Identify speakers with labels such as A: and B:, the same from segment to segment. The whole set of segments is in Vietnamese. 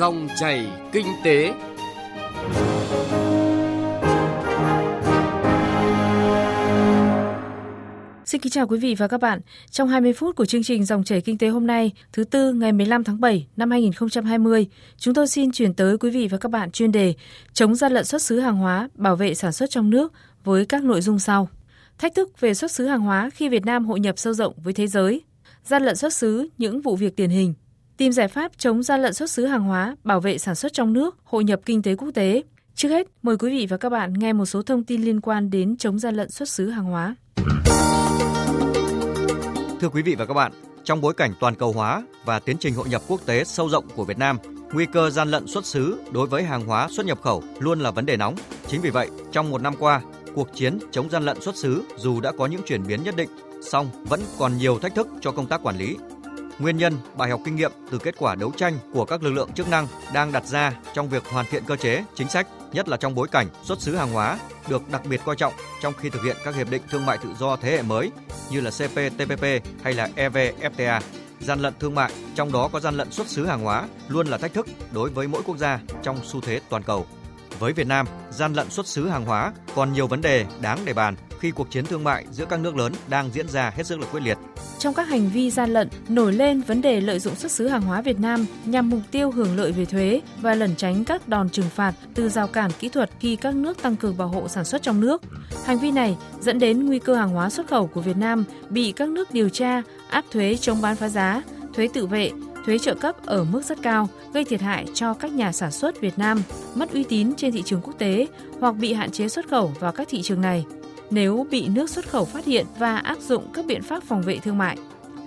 A: Dòng chảy kinh tế.
B: Xin kính chào quý vị và các bạn. Trong 20 phút của chương trình Dòng chảy kinh tế hôm nay, thứ tư ngày 15 tháng 7 năm 2020, chúng tôi xin chuyển tới quý vị và các bạn chuyên đề chống gian lận xuất xứ hàng hóa, bảo vệ sản xuất trong nước với các nội dung sau. Thách thức về xuất xứ hàng hóa khi Việt Nam hội nhập sâu rộng với thế giới, gian lận xuất xứ, những vụ việc điển hình, tìm giải pháp chống gian lận xuất xứ hàng hóa, bảo vệ sản xuất trong nước, hội nhập kinh tế quốc tế. Trước hết, mời quý vị và các bạn nghe một số thông tin liên quan đến chống gian lận xuất xứ hàng hóa.
C: Thưa quý vị và các bạn, trong bối cảnh toàn cầu hóa và tiến trình hội nhập quốc tế sâu rộng của Việt Nam, nguy cơ gian lận xuất xứ đối với hàng hóa xuất nhập khẩu luôn là vấn đề nóng. Chính vì vậy, trong một năm qua, cuộc chiến chống gian lận xuất xứ dù đã có những chuyển biến nhất định, song vẫn còn nhiều thách thức cho công tác quản lý. Nguyên nhân, bài học kinh nghiệm từ kết quả đấu tranh của các lực lượng chức năng đang đặt ra trong việc hoàn thiện cơ chế, chính sách, nhất là trong bối cảnh xuất xứ hàng hóa được đặc biệt coi trọng trong khi thực hiện các hiệp định thương mại tự do thế hệ mới như là CPTPP hay là EVFTA. Gian lận thương mại, trong đó có gian lận xuất xứ hàng hóa, luôn là thách thức đối với mỗi quốc gia trong xu thế toàn cầu. Với Việt Nam, gian lận xuất xứ hàng hóa còn nhiều vấn đề đáng để bàn khi cuộc chiến thương mại giữa các nước lớn đang diễn ra hết sức là quyết liệt.
B: Trong các hành vi gian lận, nổi lên vấn đề lợi dụng xuất xứ hàng hóa Việt Nam nhằm mục tiêu hưởng lợi về thuế và lẩn tránh các đòn trừng phạt từ rào cản kỹ thuật khi các nước tăng cường bảo hộ sản xuất trong nước. Hành vi này dẫn đến nguy cơ hàng hóa xuất khẩu của Việt Nam bị các nước điều tra, áp thuế chống bán phá giá, thuế tự vệ, thuế trợ cấp ở mức rất cao, gây thiệt hại cho các nhà sản xuất Việt Nam, mất uy tín trên thị trường quốc tế hoặc bị hạn chế xuất khẩu vào các thị trường này nếu bị nước xuất khẩu phát hiện và áp dụng các biện pháp phòng vệ thương mại.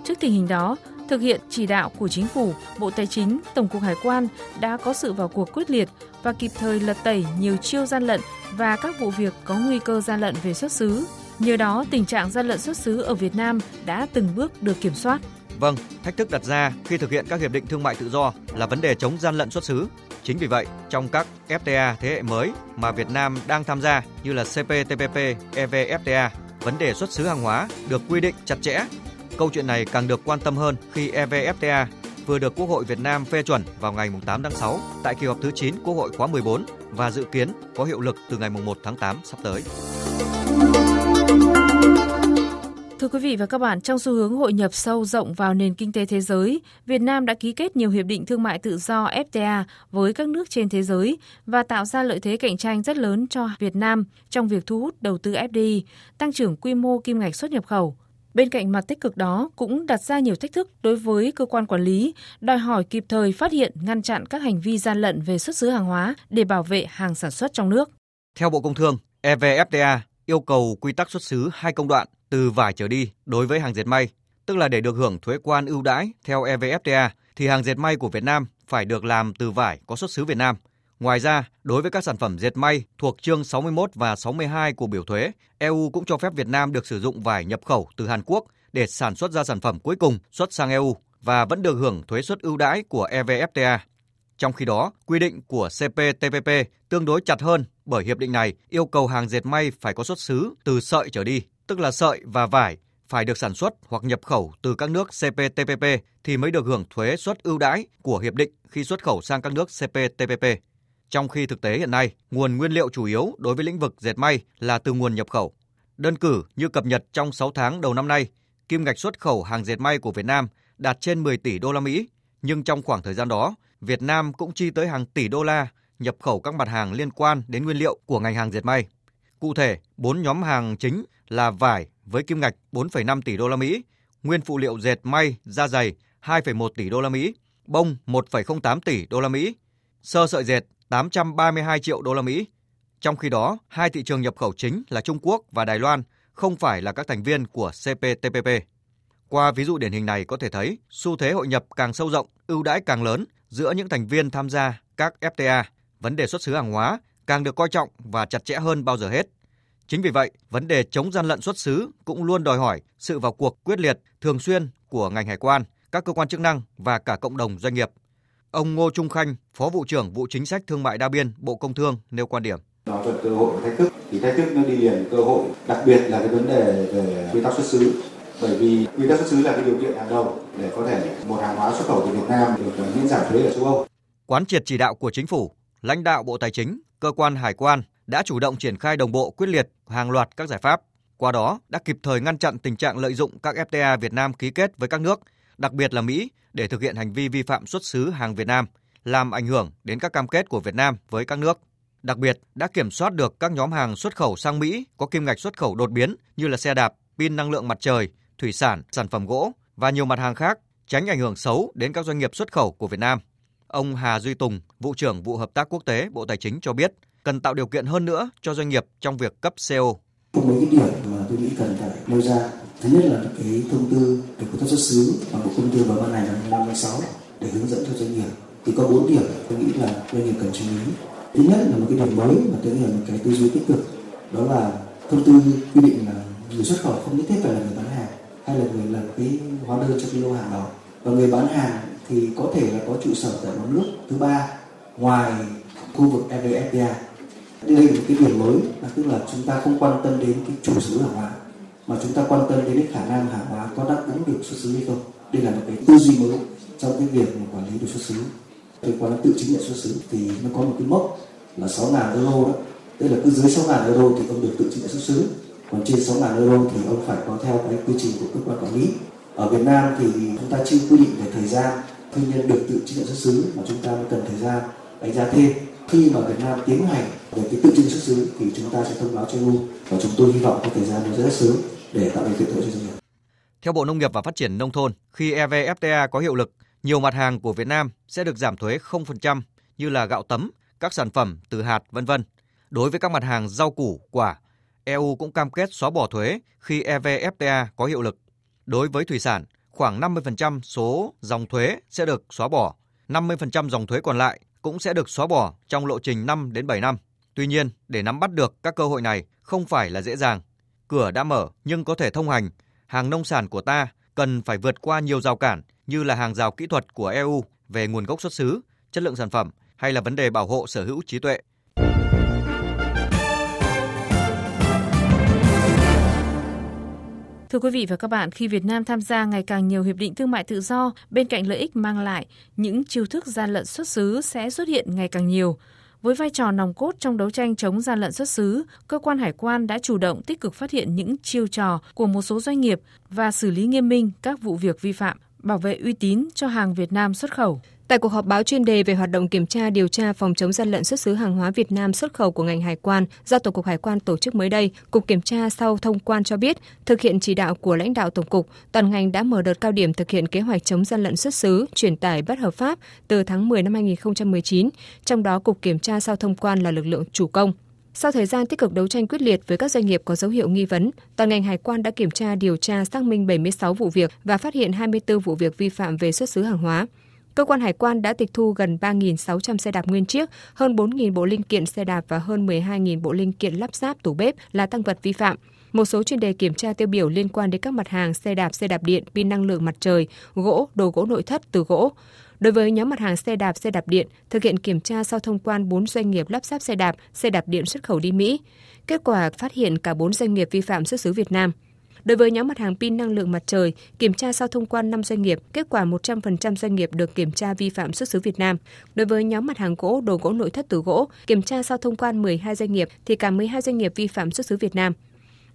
B: Trước tình hình đó, thực hiện chỉ đạo của Chính phủ, Bộ Tài chính, Tổng cục Hải quan đã có sự vào cuộc quyết liệt và kịp thời lật tẩy nhiều chiêu gian lận và các vụ việc có nguy cơ gian lận về xuất xứ. Nhờ đó, tình trạng gian lận xuất xứ ở Việt Nam đã từng bước được kiểm soát.
C: Vâng, thách thức đặt ra khi thực hiện các hiệp định thương mại tự do là vấn đề chống gian lận xuất xứ. Chính vì vậy, trong các FTA thế hệ mới mà Việt Nam đang tham gia như là CPTPP, EVFTA, vấn đề xuất xứ hàng hóa được quy định chặt chẽ. Câu chuyện này càng được quan tâm hơn khi EVFTA vừa được Quốc hội Việt Nam phê chuẩn vào ngày 8 tháng 6 tại kỳ họp thứ 9 Quốc hội khóa 14 và dự kiến có hiệu lực từ ngày 1 tháng 8 sắp tới.
B: Thưa quý vị và các bạn, trong xu hướng hội nhập sâu rộng vào nền kinh tế thế giới, Việt Nam đã ký kết nhiều hiệp định thương mại tự do FTA với các nước trên thế giới và tạo ra lợi thế cạnh tranh rất lớn cho Việt Nam trong việc thu hút đầu tư FDI, tăng trưởng quy mô kim ngạch xuất nhập khẩu. Bên cạnh mặt tích cực đó cũng đặt ra nhiều thách thức đối với cơ quan quản lý, đòi hỏi kịp thời phát hiện, ngăn chặn các hành vi gian lận về xuất xứ hàng hóa để bảo vệ hàng sản xuất trong nước.
C: Theo Bộ Công Thương, EVFTA yêu cầu quy tắc xuất xứ hai công đoạn từ vải trở đi đối với hàng dệt may, tức là để được hưởng thuế quan ưu đãi theo EVFTA thì hàng dệt may của Việt Nam phải được làm từ vải có xuất xứ Việt Nam. Ngoài ra, đối với các sản phẩm dệt may thuộc chương 61 và 62 của biểu thuế, EU cũng cho phép Việt Nam được sử dụng vải nhập khẩu từ Hàn Quốc để sản xuất ra sản phẩm cuối cùng xuất sang EU và vẫn được hưởng thuế suất ưu đãi của EVFTA. Trong khi đó, quy định của CPTPP tương đối chặt hơn bởi hiệp định này yêu cầu hàng dệt may phải có xuất xứ từ sợi trở đi, tức là sợi và vải phải được sản xuất hoặc nhập khẩu từ các nước CPTPP thì mới được hưởng thuế suất ưu đãi của hiệp định khi xuất khẩu sang các nước CPTPP. Trong khi thực tế hiện nay, nguồn nguyên liệu chủ yếu đối với lĩnh vực dệt may là từ nguồn nhập khẩu. Đơn cử như cập nhật trong 6 tháng đầu năm nay, kim ngạch xuất khẩu hàng dệt may của Việt Nam đạt trên 10 tỷ đô la Mỹ, nhưng trong khoảng thời gian đó, Việt Nam cũng chi tới hàng tỷ đô la nhập khẩu các mặt hàng liên quan đến nguyên liệu của ngành hàng dệt may. Cụ thể, bốn nhóm hàng chính là vải với kim ngạch 4,5 tỷ đô la Mỹ, nguyên phụ liệu dệt may, da dày 2,1 tỷ đô la Mỹ, bông 1,08 tỷ đô la Mỹ, sơ sợi dệt 832 triệu đô la Mỹ. Trong khi đó, hai thị trường nhập khẩu chính là Trung Quốc và Đài Loan không phải là các thành viên của CPTPP. Qua ví dụ điển hình này có thể thấy, xu thế hội nhập càng sâu rộng, ưu đãi càng lớn giữa những thành viên tham gia các FTA, vấn đề xuất xứ hàng hóa càng được coi trọng và chặt chẽ hơn bao giờ hết. Chính vì vậy, vấn đề chống gian lận xuất xứ cũng luôn đòi hỏi sự vào cuộc quyết liệt, thường xuyên của ngành hải quan, các cơ quan chức năng và cả cộng đồng doanh nghiệp. Ông Ngô Trung Khanh, Phó vụ trưởng vụ chính sách thương mại đa biên, Bộ Công Thương nêu quan điểm.
D: Nó về cơ hội và thách thức thì thách thức nó đi liền cơ hội, đặc biệt là cái vấn đề về quy tắc xuất xứ bởi vì quy tắc xuất xứ là cái điều kiện hàng đầu để có thể một hàng hóa xuất khẩu từ Việt Nam được ờ, miễn giảm thuế ở châu Âu.
C: Quán triệt chỉ đạo của chính phủ, lãnh đạo Bộ Tài chính, cơ quan hải quan đã chủ động triển khai đồng bộ quyết liệt hàng loạt các giải pháp. Qua đó đã kịp thời ngăn chặn tình trạng lợi dụng các FTA Việt Nam ký kết với các nước, đặc biệt là Mỹ để thực hiện hành vi vi phạm xuất xứ hàng Việt Nam, làm ảnh hưởng đến các cam kết của Việt Nam với các nước. Đặc biệt đã kiểm soát được các nhóm hàng xuất khẩu sang Mỹ có kim ngạch xuất khẩu đột biến như là xe đạp, pin năng lượng mặt trời, thủy sản, sản phẩm gỗ và nhiều mặt hàng khác, tránh ảnh hưởng xấu đến các doanh nghiệp xuất khẩu của Việt Nam. Ông Hà Duy Tùng, vụ trưởng vụ hợp tác quốc tế Bộ Tài chính cho biết, cần tạo điều kiện hơn nữa cho doanh nghiệp trong việc cấp CO.
E: Có mấy cái điểm mà tôi nghĩ cần phải nêu ra. Thứ nhất là cái thông tư về công tác xuất xứ mà Bộ Công Thương vừa ban hành năm 2016 để hướng dẫn cho doanh nghiệp. Thì có bốn điểm tôi nghĩ là doanh nghiệp cần chú ý. Thứ nhất là một cái điểm mới mà tôi nghĩ là một cái tư duy tích cực. Đó là thông tư quy định là người xuất khẩu không nhất thiết phải là người bán hàng hay là người làm cái hóa đơn cho cái lô hàng đó. Và người bán hàng thì có thể là có trụ sở tại một nước thứ ba ngoài khu vực evfta đây là một cái điểm mới, là tức là chúng ta không quan tâm đến cái chủ sở hàng hóa, mà chúng ta quan tâm đến cái khả năng hàng hóa có đáp ứng được xuất xứ hay không. Đây là một cái tư duy mới trong cái việc mà quản lý được xuất xứ. Liên quan đến tự chứng nhận xuất xứ thì nó có một cái mốc là 6.000 euro đó. Tức là cứ dưới 6.000 euro thì ông được tự chứng nhận xuất xứ còn trên 6.000 euro thì ông phải có theo cái quy trình của cơ quan quản lý ở Việt Nam thì chúng ta chưa quy định về thời gian thương nhân được tự chứng nhận xuất xứ mà chúng ta mới cần thời gian đánh giá thêm khi mà Việt Nam tiến hành về cái tự chứng xuất xứ thì chúng ta sẽ thông báo cho EU và chúng tôi hy vọng có thời gian rất sớm để tạo điều kiện thuận cho doanh nghiệp.
C: Theo Bộ Nông nghiệp và Phát triển Nông thôn, khi EVFTA có hiệu lực, nhiều mặt hàng của Việt Nam sẽ được giảm thuế 0% như là gạo tấm, các sản phẩm từ hạt, vân vân. Đối với các mặt hàng rau củ, quả, EU cũng cam kết xóa bỏ thuế khi EVFTA có hiệu lực. Đối với thủy sản, khoảng 50% số dòng thuế sẽ được xóa bỏ, 50% dòng thuế còn lại cũng sẽ được xóa bỏ trong lộ trình 5 đến 7 năm. Tuy nhiên, để nắm bắt được các cơ hội này không phải là dễ dàng. Cửa đã mở nhưng có thể thông hành, hàng nông sản của ta cần phải vượt qua nhiều rào cản như là hàng rào kỹ thuật của EU về nguồn gốc xuất xứ, chất lượng sản phẩm hay là vấn đề bảo hộ sở hữu trí tuệ.
B: Thưa quý vị và các bạn, khi Việt Nam tham gia ngày càng nhiều hiệp định thương mại tự do, bên cạnh lợi ích mang lại, những chiêu thức gian lận xuất xứ sẽ xuất hiện ngày càng nhiều. Với vai trò nòng cốt trong đấu tranh chống gian lận xuất xứ, cơ quan hải quan đã chủ động tích cực phát hiện những chiêu trò của một số doanh nghiệp và xử lý nghiêm minh các vụ việc vi phạm, bảo vệ uy tín cho hàng Việt Nam xuất khẩu.
F: Tại cuộc họp báo chuyên đề về hoạt động kiểm tra điều tra phòng chống gian lận xuất xứ hàng hóa Việt Nam xuất khẩu của ngành hải quan do Tổng cục Hải quan tổ chức mới đây, Cục Kiểm tra sau thông quan cho biết, thực hiện chỉ đạo của lãnh đạo Tổng cục, toàn ngành đã mở đợt cao điểm thực hiện kế hoạch chống gian lận xuất xứ, chuyển tải bất hợp pháp từ tháng 10 năm 2019, trong đó Cục Kiểm tra sau thông quan là lực lượng chủ công. Sau thời gian tích cực đấu tranh quyết liệt với các doanh nghiệp có dấu hiệu nghi vấn, toàn ngành hải quan đã kiểm tra điều tra xác minh 76 vụ việc và phát hiện 24 vụ việc vi phạm về xuất xứ hàng hóa. Cơ quan hải quan đã tịch thu gần 3.600 xe đạp nguyên chiếc, hơn 4.000 bộ linh kiện xe đạp và hơn 12.000 bộ linh kiện lắp ráp tủ bếp là tăng vật vi phạm. Một số chuyên đề kiểm tra tiêu biểu liên quan đến các mặt hàng xe đạp, xe đạp điện, pin năng lượng mặt trời, gỗ, đồ gỗ nội thất từ gỗ. Đối với nhóm mặt hàng xe đạp, xe đạp điện, thực hiện kiểm tra sau thông quan 4 doanh nghiệp lắp ráp xe đạp, xe đạp điện xuất khẩu đi Mỹ. Kết quả phát hiện cả 4 doanh nghiệp vi phạm xuất xứ Việt Nam. Đối với nhóm mặt hàng pin năng lượng mặt trời, kiểm tra sau thông quan 5 doanh nghiệp, kết quả 100% doanh nghiệp được kiểm tra vi phạm xuất xứ Việt Nam. Đối với nhóm mặt hàng gỗ, đồ gỗ nội thất từ gỗ, kiểm tra sau thông quan 12 doanh nghiệp thì cả 12 doanh nghiệp vi phạm xuất xứ Việt Nam.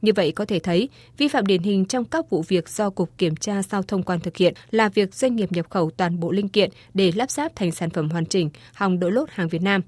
F: Như vậy có thể thấy, vi phạm điển hình trong các vụ việc do Cục Kiểm tra sau thông quan thực hiện là việc doanh nghiệp nhập khẩu toàn bộ linh kiện để lắp ráp thành sản phẩm hoàn chỉnh, hòng đội lốt hàng Việt Nam.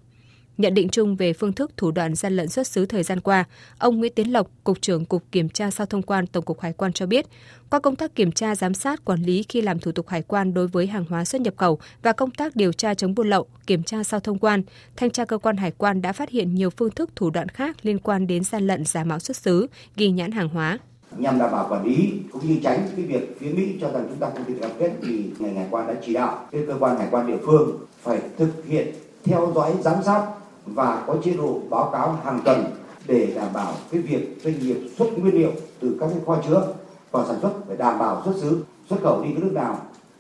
F: Nhận định chung về phương thức thủ đoạn gian lận xuất xứ thời gian qua, ông Nguyễn Tiến Lộc, Cục trưởng Cục Kiểm tra sau thông quan Tổng cục Hải quan cho biết, qua công tác kiểm tra giám sát quản lý khi làm thủ tục hải quan đối với hàng hóa xuất nhập khẩu và công tác điều tra chống buôn lậu, kiểm tra sau thông quan, thanh tra cơ quan hải quan đã phát hiện nhiều phương thức thủ đoạn khác liên quan đến gian lận giả mạo xuất xứ, ghi nhãn hàng hóa.
G: Nhằm đảm bảo quản lý cũng như tránh cái việc phía Mỹ cho rằng chúng ta không thực cam kết thì ngành hải quan đã chỉ đạo cái cơ quan hải quan địa phương phải thực hiện theo dõi giám sát và có chế độ báo cáo hàng tuần để đảm bảo cái việc doanh nghiệp xuất nguyên liệu từ các cái kho chứa vào sản xuất phải đảm bảo xuất xứ, xuất khẩu đi các nước nào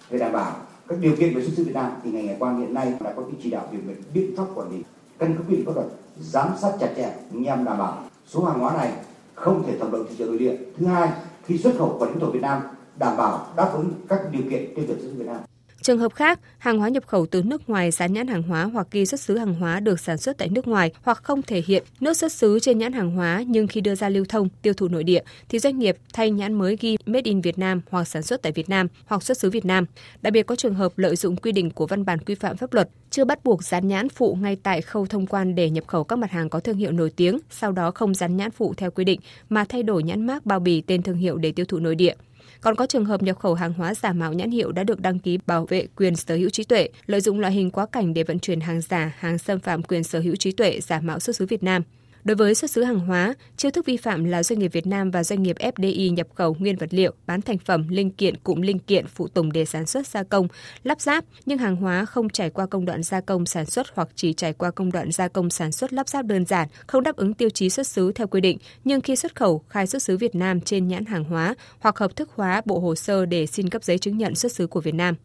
G: để đảm bảo các điều kiện về xuất xứ Việt Nam. Thì ngành hải quan hiện nay đã có cái chỉ đạo về biện pháp quản lý, căn cứ quy định pháp luật, giám sát chặt chẽ nhằm đảm bảo số hàng hóa này không thể thẩm lậu thị trường nội địa. Thứ hai, khi xuất khẩu vào lãnh thổ Việt Nam, đảm bảo đáp ứng các điều kiện tiêu chuẩn xuất xứ Việt Nam.
F: Trường hợp khác, hàng hóa nhập khẩu từ nước ngoài dán nhãn hàng hóa hoặc ghi xuất xứ hàng hóa được sản xuất tại nước ngoài hoặc không thể hiện nước xuất xứ trên nhãn hàng hóa nhưng khi đưa ra lưu thông, tiêu thụ nội địa thì doanh nghiệp thay nhãn mới ghi Made in Việt Nam hoặc sản xuất tại Việt Nam hoặc xuất xứ Việt Nam. Đặc biệt có trường hợp lợi dụng quy định của văn bản quy phạm pháp luật, chưa bắt buộc dán nhãn phụ ngay tại khâu thông quan để nhập khẩu các mặt hàng có thương hiệu nổi tiếng, sau đó không dán nhãn phụ theo quy định mà thay đổi nhãn mác bao bì tên thương hiệu để tiêu thụ nội địa. Còn có trường hợp nhập khẩu hàng hóa giả mạo nhãn hiệu đã được đăng ký bảo vệ quyền sở hữu trí tuệ, lợi dụng loại hình quá cảnh để vận chuyển hàng giả, hàng xâm phạm quyền sở hữu trí tuệ giả mạo xuất xứ Việt Nam. Đối với xuất xứ hàng hóa, chiêu thức vi phạm là doanh nghiệp Việt Nam và doanh nghiệp FDI nhập khẩu nguyên vật liệu, bán thành phẩm, linh kiện, cụm linh kiện, phụ tùng để sản xuất gia công, lắp ráp, nhưng hàng hóa không trải qua công đoạn gia công sản xuất hoặc chỉ trải qua công đoạn gia công sản xuất lắp ráp đơn giản, không đáp ứng tiêu chí xuất xứ theo quy định, nhưng khi xuất khẩu khai xuất xứ Việt Nam trên nhãn hàng hóa hoặc hợp thức hóa bộ hồ sơ để xin cấp giấy chứng nhận xuất xứ của Việt Nam.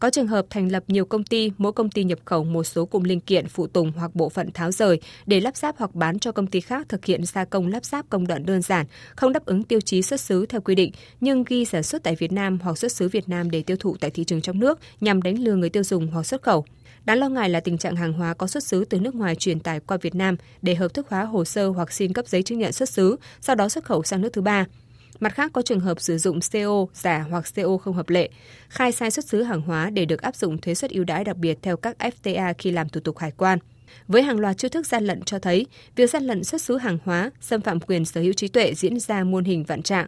F: Có trường hợp thành lập nhiều công ty, mỗi công ty nhập khẩu một số cụm linh kiện, phụ tùng hoặc bộ phận tháo rời để lắp ráp hoặc bán cho công ty khác thực hiện gia công lắp ráp công đoạn đơn giản, không đáp ứng tiêu chí xuất xứ theo quy định, nhưng ghi sản xuất tại Việt Nam hoặc xuất xứ Việt Nam để tiêu thụ tại thị trường trong nước nhằm đánh lừa người tiêu dùng hoặc xuất khẩu. Đáng lo ngại là tình trạng hàng hóa có xuất xứ từ nước ngoài truyền tải qua Việt Nam để hợp thức hóa hồ sơ hoặc xin cấp giấy chứng nhận xuất xứ, sau đó xuất khẩu sang nước thứ ba. Mặt khác có trường hợp sử dụng CO giả hoặc CO không hợp lệ, khai sai xuất xứ hàng hóa để được áp dụng thuế suất ưu đãi đặc biệt theo các FTA khi làm thủ tục hải quan. Với hàng loạt chiêu thức gian lận cho thấy, việc gian lận xuất xứ hàng hóa, xâm phạm quyền sở hữu trí tuệ diễn ra muôn hình vạn trạng.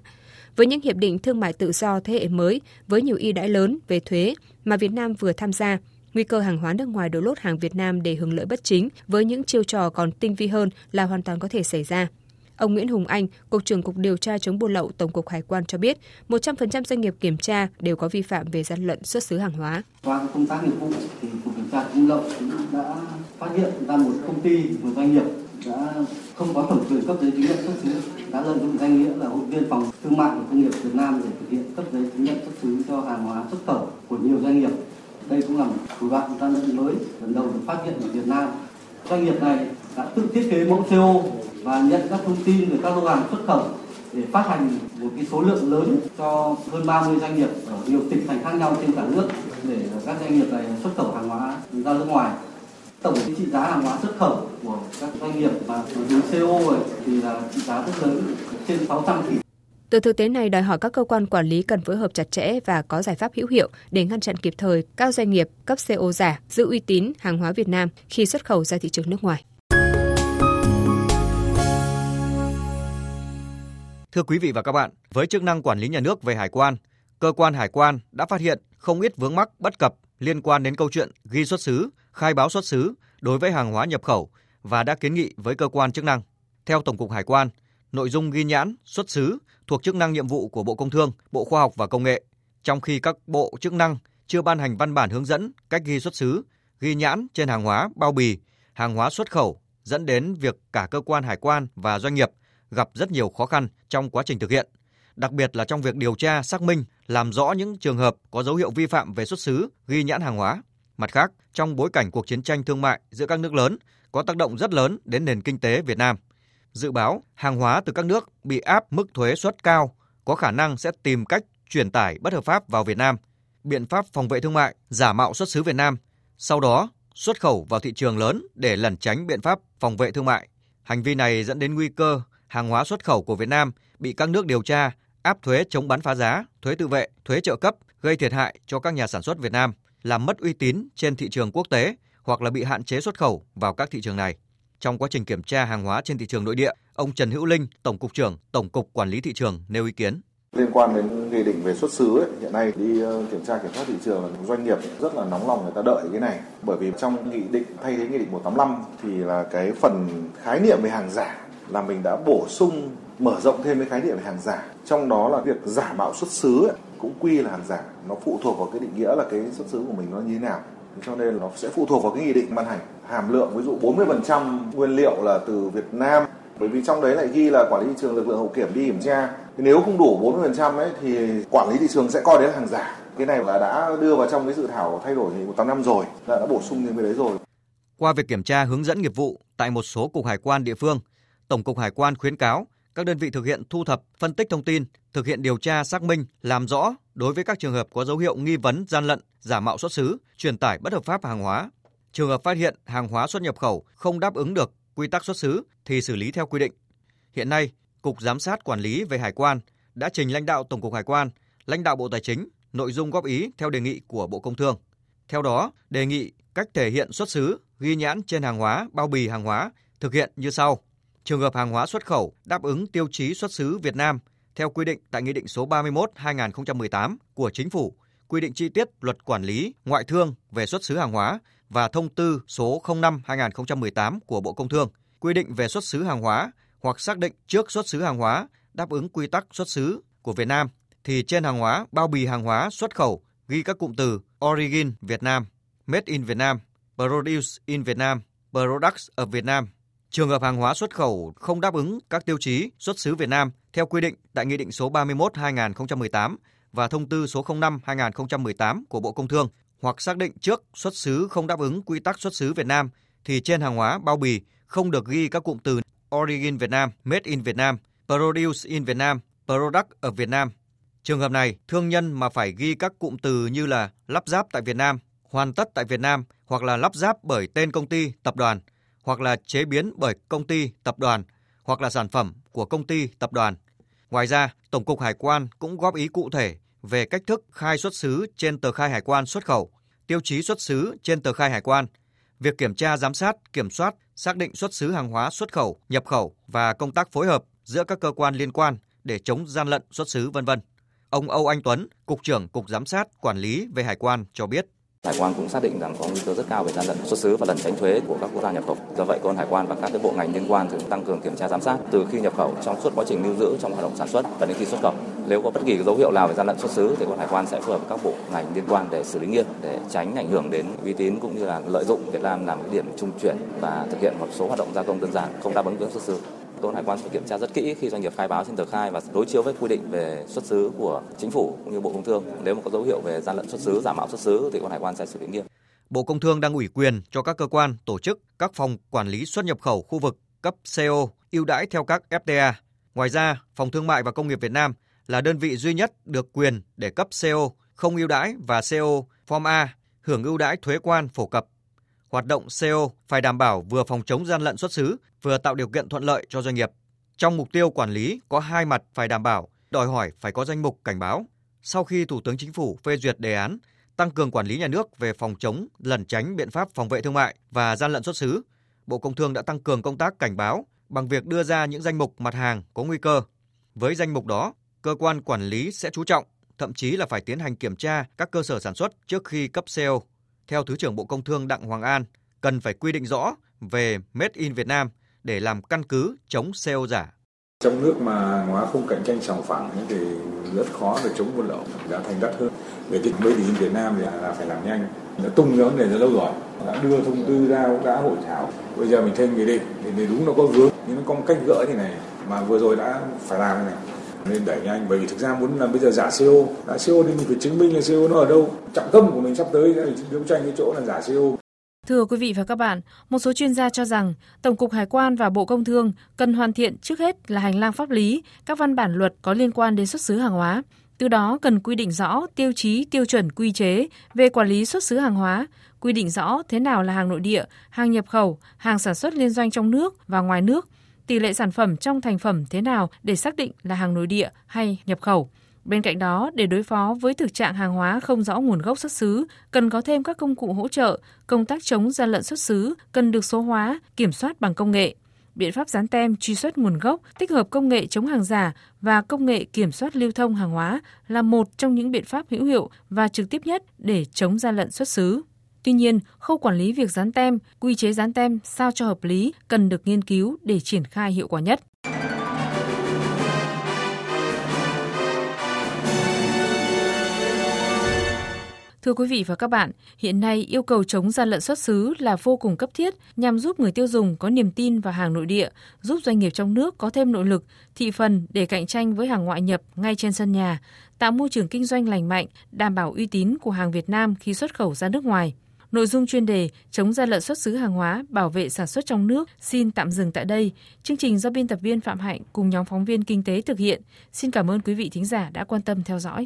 F: Với những hiệp định thương mại tự do thế hệ mới với nhiều ưu đãi lớn về thuế mà Việt Nam vừa tham gia, nguy cơ hàng hóa nước ngoài đổ lốt hàng Việt Nam để hưởng lợi bất chính với những chiêu trò còn tinh vi hơn là hoàn toàn có thể xảy ra. Ông Nguyễn Hùng Anh, Cục trưởng Cục Điều tra chống buôn lậu Tổng cục Hải quan cho biết, 100% doanh nghiệp kiểm tra đều có vi phạm về gian lận xuất xứ hàng hóa.
H: Qua công tác nghiệp vụ thì Cục Điều tra chống buôn lậu cũng đã phát hiện ra một công ty, một doanh nghiệp đã không có thẩm quyền cấp giấy chứng nhận xuất xứ đã lợi dụng danh nghĩa là hội viên phòng thương mại và công nghiệp Việt Nam để thực hiện cấp giấy chứng nhận xuất xứ cho hàng hóa xuất khẩu của nhiều doanh nghiệp. Đây cũng là một thủ đoạn gian lận mới lần đầu được phát hiện ở Việt Nam. Doanh nghiệp này đã tự thiết kế mẫu CO và nhận các thông tin về các lô hàng xuất khẩu để phát hành một cái số lượng lớn cho hơn 30 doanh nghiệp ở nhiều tỉnh thành khác nhau trên cả nước để các doanh nghiệp này xuất khẩu hàng hóa ra nước ngoài. Tổng trị giá hàng hóa xuất khẩu của các doanh nghiệp mà dưới CO rồi thì là trị giá rất lớn trên 600 tỷ.
F: Từ thực tế này đòi hỏi các cơ quan quản lý cần phối hợp chặt chẽ và có giải pháp hữu hiệu để ngăn chặn kịp thời các doanh nghiệp cấp CO giả, giữ uy tín hàng hóa Việt Nam khi xuất khẩu ra thị trường nước ngoài.
C: Thưa quý vị và các bạn, với chức năng quản lý nhà nước về hải quan, cơ quan hải quan đã phát hiện không ít vướng mắc bất cập liên quan đến câu chuyện ghi xuất xứ, khai báo xuất xứ đối với hàng hóa nhập khẩu và đã kiến nghị với cơ quan chức năng. Theo Tổng cục Hải quan, nội dung ghi nhãn, xuất xứ thuộc chức năng nhiệm vụ của Bộ Công Thương, Bộ Khoa học và Công nghệ, trong khi các bộ chức năng chưa ban hành văn bản hướng dẫn cách ghi xuất xứ, ghi nhãn trên hàng hóa, bao bì, hàng hóa xuất khẩu dẫn đến việc cả cơ quan hải quan và doanh nghiệp gặp rất nhiều khó khăn trong quá trình thực hiện, đặc biệt là trong việc điều tra, xác minh, làm rõ những trường hợp có dấu hiệu vi phạm về xuất xứ, ghi nhãn hàng hóa. Mặt khác, trong bối cảnh cuộc chiến tranh thương mại giữa các nước lớn có tác động rất lớn đến nền kinh tế Việt Nam. Dự báo hàng hóa từ các nước bị áp mức thuế suất cao có khả năng sẽ tìm cách chuyển tải bất hợp pháp vào Việt Nam. Biện pháp phòng vệ thương mại giả mạo xuất xứ Việt Nam, sau đó xuất khẩu vào thị trường lớn để lẩn tránh biện pháp phòng vệ thương mại. Hành vi này dẫn đến nguy cơ hàng hóa xuất khẩu của Việt Nam bị các nước điều tra, áp thuế chống bán phá giá, thuế tự vệ, thuế trợ cấp, gây thiệt hại cho các nhà sản xuất Việt Nam, làm mất uy tín trên thị trường quốc tế hoặc là bị hạn chế xuất khẩu vào các thị trường này. Trong quá trình kiểm tra hàng hóa trên thị trường nội địa, ông Trần Hữu Linh, Tổng cục trưởng Tổng cục Quản lý thị trường nêu ý kiến
I: liên quan đến nghị định về xuất xứ ấy, hiện nay đi ờ, kiểm tra kiểm soát thị trường là doanh nghiệp rất là nóng lòng người ta đợi cái này bởi vì trong nghị định thay thế nghị định 185 thì là cái phần khái niệm về hàng giả là mình đã bổ sung mở rộng thêm cái khái niệm về hàng giả. Trong đó là việc giả mạo xuất xứ ấy, cũng quy là hàng giả. Nó phụ thuộc vào cái định nghĩa là cái xuất xứ của mình nó như thế nào. Cho nên nó sẽ phụ thuộc vào cái nghị định ban hành. Hàm lượng ví dụ 40% nguyên liệu là từ Việt Nam. Bởi vì trong đấy lại ghi là quản lý thị trường lực lượng hậu kiểm đi kiểm tra. Nếu không đủ 40% ấy thì quản lý thị trường sẽ coi đấy là hàng giả. Cái này là đã đưa vào trong cái dự thảo thay đổi nghị 185 rồi. Là đã bổ sung thêm cái đấy rồi.
C: Qua việc kiểm tra hướng dẫn nghiệp vụ tại một số cục hải quan địa phương Tổng cục Hải quan khuyến cáo các đơn vị thực hiện thu thập, phân tích thông tin, thực hiện điều tra xác minh, làm rõ đối với các trường hợp có dấu hiệu nghi vấn gian lận, giả mạo xuất xứ, truyền tải bất hợp pháp hàng hóa. Trường hợp phát hiện hàng hóa xuất nhập khẩu không đáp ứng được quy tắc xuất xứ thì xử lý theo quy định. Hiện nay, Cục Giám sát Quản lý về Hải quan đã trình lãnh đạo Tổng cục Hải quan, lãnh đạo Bộ Tài chính nội dung góp ý theo đề nghị của Bộ Công Thương. Theo đó, đề nghị cách thể hiện xuất xứ, ghi nhãn trên hàng hóa, bao bì hàng hóa thực hiện như sau. Trường hợp hàng hóa xuất khẩu đáp ứng tiêu chí xuất xứ Việt Nam theo quy định tại Nghị định số 31/2018 của Chính phủ, quy định chi tiết Luật Quản lý Ngoại thương về xuất xứ hàng hóa và Thông tư số 05/2018 của Bộ Công Thương, quy định về xuất xứ hàng hóa hoặc xác định trước xuất xứ hàng hóa đáp ứng quy tắc xuất xứ của Việt Nam thì trên hàng hóa, bao bì hàng hóa xuất khẩu ghi các cụm từ Origin Việt Nam, Made in Việt Nam Produce in Việt Nam Products of Vietnam. Trường hợp hàng hóa xuất khẩu không đáp ứng các tiêu chí xuất xứ Việt Nam theo quy định tại Nghị định số 31/2018 và Thông tư số 05/2018 của Bộ Công Thương hoặc xác định trước xuất xứ không đáp ứng quy tắc xuất xứ Việt Nam thì trên hàng hóa bao bì không được ghi các cụm từ Origin Việt Nam, Made in Việt Nam Produce in Việt Nam Product ở Việt Nam. Trường hợp này, thương nhân mà phải ghi các cụm từ như là lắp ráp tại Việt Nam, hoàn tất tại Việt Nam hoặc là lắp ráp bởi tên công ty, tập đoàn hoặc là chế biến bởi công ty, tập đoàn hoặc là sản phẩm của công ty, tập đoàn. Ngoài ra, Tổng cục Hải quan cũng góp ý cụ thể về cách thức khai xuất xứ trên tờ khai hải quan xuất khẩu, tiêu chí xuất xứ trên tờ khai hải quan, việc kiểm tra giám sát, kiểm soát, xác định xuất xứ hàng hóa xuất khẩu, nhập khẩu và công tác phối hợp giữa các cơ quan liên quan để chống gian lận xuất xứ vân vân. Ông Âu Anh Tuấn, cục trưởng Cục Giám sát Quản lý về Hải quan cho biết.
J: Hải quan cũng xác định rằng có nguy cơ rất cao về gian lận xuất xứ và lẩn tránh thuế của các quốc gia nhập khẩu. Do vậy, cơ quan hải quan và các cái bộ ngành liên quan thường tăng cường kiểm tra giám sát từ khi nhập khẩu trong suốt quá trình lưu giữ trong hoạt động sản xuất và đến khi xuất khẩu. Nếu có bất kỳ dấu hiệu nào về gian lận xuất xứ thì cơ quan hải quan sẽ phối hợp với các bộ ngành liên quan để xử lý nghiêm để tránh ảnh hưởng đến uy tín cũng như là lợi dụng Việt Nam làm cái điểm trung chuyển và thực hiện một số hoạt động gia công đơn giản không đáp ứng với xuất xứ. Cơ hải quan phải kiểm tra rất kỹ khi doanh nghiệp khai báo trên tờ khai và đối chiếu với quy định về xuất xứ của chính phủ cũng như bộ công thương. Nếu mà có dấu hiệu về gian lận xuất xứ, giả mạo xuất xứ thì cơ quan hải quan sẽ xử lý nghiêm.
C: Bộ Công Thương đang ủy quyền cho các cơ quan, tổ chức, các phòng quản lý xuất nhập khẩu khu vực cấp CO ưu đãi theo các FTA. Ngoài ra, Phòng Thương mại và Công nghiệp Việt Nam là đơn vị duy nhất được quyền để cấp CO không ưu đãi và CO Form A hưởng ưu đãi thuế quan phổ cập. Hoạt động CO phải đảm bảo vừa phòng chống gian lận xuất xứ, vừa tạo điều kiện thuận lợi cho doanh nghiệp. Trong mục tiêu quản lý có hai mặt phải đảm bảo, đòi hỏi phải có danh mục cảnh báo. Sau khi Thủ tướng Chính phủ phê duyệt đề án tăng cường quản lý nhà nước về phòng chống, lẩn tránh biện pháp phòng vệ thương mại và gian lận xuất xứ, Bộ Công Thương đã tăng cường công tác cảnh báo bằng việc đưa ra những danh mục mặt hàng có nguy cơ. Với danh mục đó, cơ quan quản lý sẽ chú trọng, thậm chí là phải tiến hành kiểm tra các cơ sở sản xuất trước khi cấp CO. Theo Thứ trưởng Bộ Công Thương Đặng Hoàng An, cần phải quy định rõ về Made in Việt Nam để làm căn cứ chống CO giả.
K: Trong nước mà hàng hóa không cạnh tranh sòng phẳng thì rất khó để chống buôn lậu, giá thành đắt hơn. Về cái Made in Việt Nam thì là phải làm nhanh. đã tung cái vấn đề rất lâu rồi. Đã đưa thông tư ra, cũng đã hội thảo. Bây giờ mình thêm nghị định thì đúng nó có vướng, nhưng nó có một cách gỡ thì này mà vừa rồi đã phải làm này nên đẩy nhanh bởi vì thực ra muốn là bây giờ giả CO giả CO thì mình phải chứng minh là CO nó ở đâu trọng tâm của mình sắp tới là đấu tranh cái chỗ là giả CO
B: Thưa quý vị và các bạn, một số chuyên gia cho rằng Tổng cục Hải quan và Bộ Công Thương cần hoàn thiện trước hết là hành lang pháp lý, các văn bản luật có liên quan đến xuất xứ hàng hóa. Từ đó cần quy định rõ tiêu chí, tiêu chuẩn, quy chế về quản lý xuất xứ hàng hóa, quy định rõ thế nào là hàng nội địa, hàng nhập khẩu, hàng sản xuất liên doanh trong nước và ngoài nước, tỷ lệ sản phẩm trong thành phẩm thế nào để xác định là hàng nội địa hay nhập khẩu. Bên cạnh đó, để đối phó với thực trạng hàng hóa không rõ nguồn gốc xuất xứ, cần có thêm các công cụ hỗ trợ, công tác chống gian lận xuất xứ cần được số hóa, kiểm soát bằng công nghệ. Biện pháp dán tem truy xuất nguồn gốc, tích hợp công nghệ chống hàng giả và công nghệ kiểm soát lưu thông hàng hóa là một trong những biện pháp hữu hiệu và trực tiếp nhất để chống gian lận xuất xứ. Tuy nhiên, khâu quản lý việc dán tem, quy chế dán tem sao cho hợp lý cần được nghiên cứu để triển khai hiệu quả nhất. Thưa quý vị và các bạn, hiện nay yêu cầu chống gian lận xuất xứ là vô cùng cấp thiết nhằm giúp người tiêu dùng có niềm tin vào hàng nội địa, giúp doanh nghiệp trong nước có thêm nội lực, thị phần để cạnh tranh với hàng ngoại nhập ngay trên sân nhà, tạo môi trường kinh doanh lành mạnh, đảm bảo uy tín của hàng Việt Nam khi xuất khẩu ra nước ngoài. Nội dung chuyên đề chống gian lận xuất xứ hàng hóa, bảo vệ sản xuất trong nước xin tạm dừng tại đây. Chương trình do biên tập viên Phạm Hạnh cùng nhóm phóng viên kinh tế thực hiện. Xin cảm ơn quý vị thính giả đã quan tâm theo dõi.